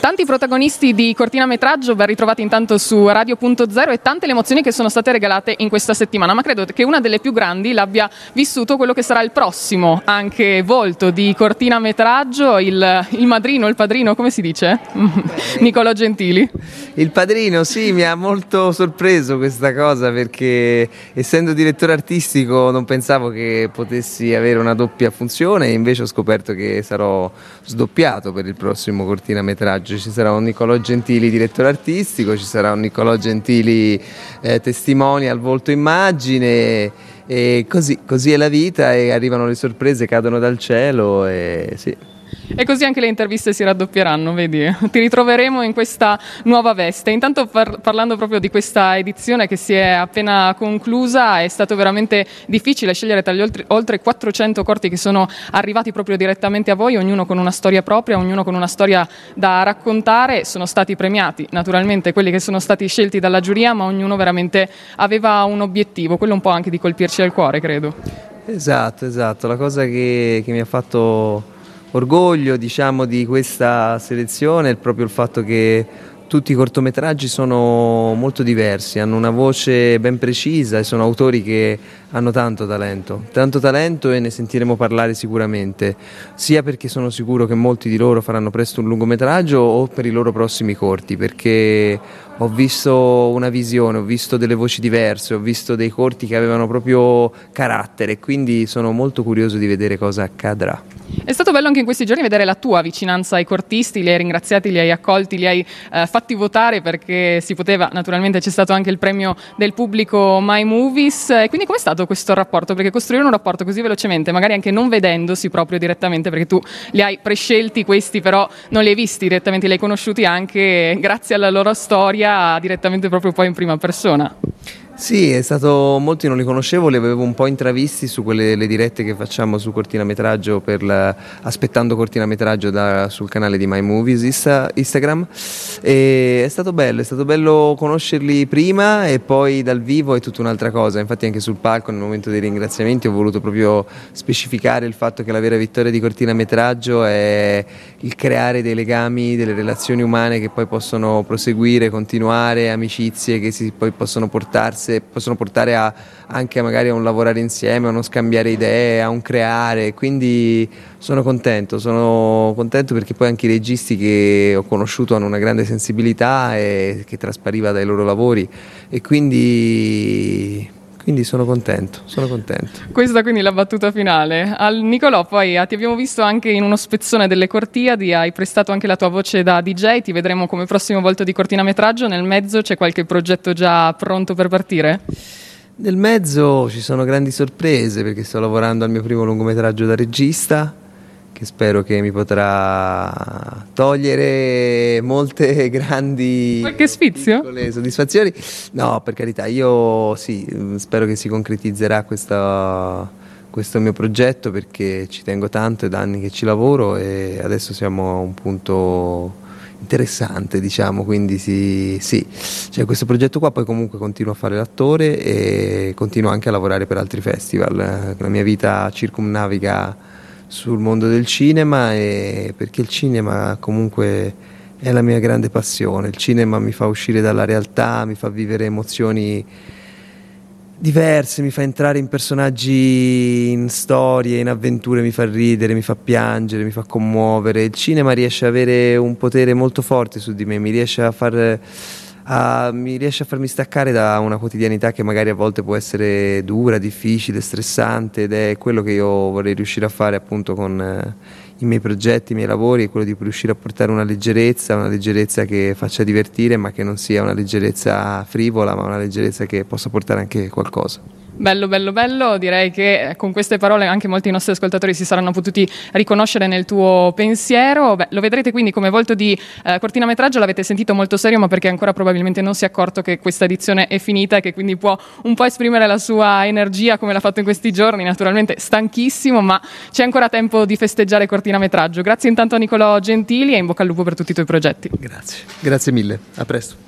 Tanti protagonisti di cortinametraggio ben ritrovati intanto su Radio.0 e tante le emozioni che sono state regalate in questa settimana, ma credo che una delle più grandi l'abbia vissuto quello che sarà il prossimo anche volto di cortinametraggio, il, il madrino, il padrino, come si dice? Nicolò Gentili. Il padrino, sì, mi ha molto sorpreso questa cosa perché essendo direttore artistico non pensavo che potessi avere una doppia funzione e invece ho scoperto che sarò sdoppiato per il prossimo cortinametraggio. Ci sarà un Niccolò Gentili direttore artistico, ci sarà un Niccolò Gentili eh, testimone al volto immagine e così, così, è la vita e arrivano le sorprese, cadono dal cielo e sì. E così anche le interviste si raddoppieranno, vedi? Ti ritroveremo in questa nuova veste. Intanto par- parlando proprio di questa edizione che si è appena conclusa, è stato veramente difficile scegliere tra gli oltre, oltre 400 corti che sono arrivati proprio direttamente a voi, ognuno con una storia propria, ognuno con una storia da raccontare. Sono stati premiati naturalmente quelli che sono stati scelti dalla giuria, ma ognuno veramente aveva un obiettivo, quello un po' anche di colpirci al cuore, credo. Esatto, esatto. La cosa che, che mi ha fatto orgoglio diciamo, di questa selezione è proprio il fatto che tutti i cortometraggi sono molto diversi, hanno una voce ben precisa e sono autori che hanno tanto talento, tanto talento e ne sentiremo parlare sicuramente, sia perché sono sicuro che molti di loro faranno presto un lungometraggio o per i loro prossimi corti, perché ho visto una visione, ho visto delle voci diverse, ho visto dei corti che avevano proprio carattere quindi sono molto curioso di vedere cosa accadrà. È stato bello anche in questi giorni vedere la tua vicinanza ai cortisti, li hai ringraziati, li hai accolti, li hai eh, fatti votare perché si poteva, naturalmente c'è stato anche il premio del pubblico My Movies. E quindi com'è stato questo rapporto? Perché costruire un rapporto così velocemente, magari anche non vedendosi proprio direttamente, perché tu li hai prescelti questi, però non li hai visti direttamente, li hai conosciuti anche grazie alla loro storia direttamente proprio poi in prima persona. Sì, è stato, molti non li conoscevo, li avevo un po' intravisti su quelle le dirette che facciamo su cortinametraggio per la, aspettando cortinametraggio da, sul canale di My Movies Insta, Instagram. E è stato bello, è stato bello conoscerli prima e poi dal vivo è tutta un'altra cosa, infatti anche sul palco nel momento dei ringraziamenti ho voluto proprio specificare il fatto che la vera vittoria di cortinametraggio è il creare dei legami, delle relazioni umane che poi possono proseguire, continuare, amicizie che si poi possono portarsi diverse possono portare a, anche magari a un lavorare insieme, a uno scambiare idee, a un creare, quindi sono contento, sono contento perché poi anche i registi che ho conosciuto hanno una grande sensibilità e che traspariva dai loro lavori. E quindi quindi sono contento, sono contento. Questa quindi la battuta finale. Al Nicolò poi ah, ti abbiamo visto anche in uno spezzone delle Cortiadi, hai prestato anche la tua voce da DJ, ti vedremo come prossimo volto di cortinametraggio, nel mezzo c'è qualche progetto già pronto per partire? Nel mezzo ci sono grandi sorprese perché sto lavorando al mio primo lungometraggio da regista che spero che mi potrà togliere molte grandi qualche sfizio? soddisfazioni. No, per carità, io sì, spero che si concretizzerà questa, questo mio progetto perché ci tengo tanto, è da anni che ci lavoro e adesso siamo a un punto interessante, diciamo, quindi sì, sì. Cioè, questo progetto qua poi comunque continuo a fare l'attore e continuo anche a lavorare per altri festival. La mia vita circumnaviga sul mondo del cinema e perché il cinema comunque è la mia grande passione, il cinema mi fa uscire dalla realtà, mi fa vivere emozioni diverse, mi fa entrare in personaggi, in storie, in avventure, mi fa ridere, mi fa piangere, mi fa commuovere, il cinema riesce ad avere un potere molto forte su di me, mi riesce a far a, mi riesce a farmi staccare da una quotidianità che magari a volte può essere dura, difficile, stressante ed è quello che io vorrei riuscire a fare appunto con eh, i miei progetti, i miei lavori, è quello di riuscire a portare una leggerezza, una leggerezza che faccia divertire ma che non sia una leggerezza frivola ma una leggerezza che possa portare anche qualcosa. Bello, bello, bello. Direi che con queste parole anche molti nostri ascoltatori si saranno potuti riconoscere nel tuo pensiero. Beh, lo vedrete quindi come volto di eh, cortinametraggio, l'avete sentito molto serio, ma perché ancora probabilmente non si è accorto che questa edizione è finita e che quindi può un po' esprimere la sua energia come l'ha fatto in questi giorni. Naturalmente stanchissimo, ma c'è ancora tempo di festeggiare cortinametraggio. Grazie intanto a Nicolò Gentili e in bocca al lupo per tutti i tuoi progetti. Grazie, grazie mille. A presto.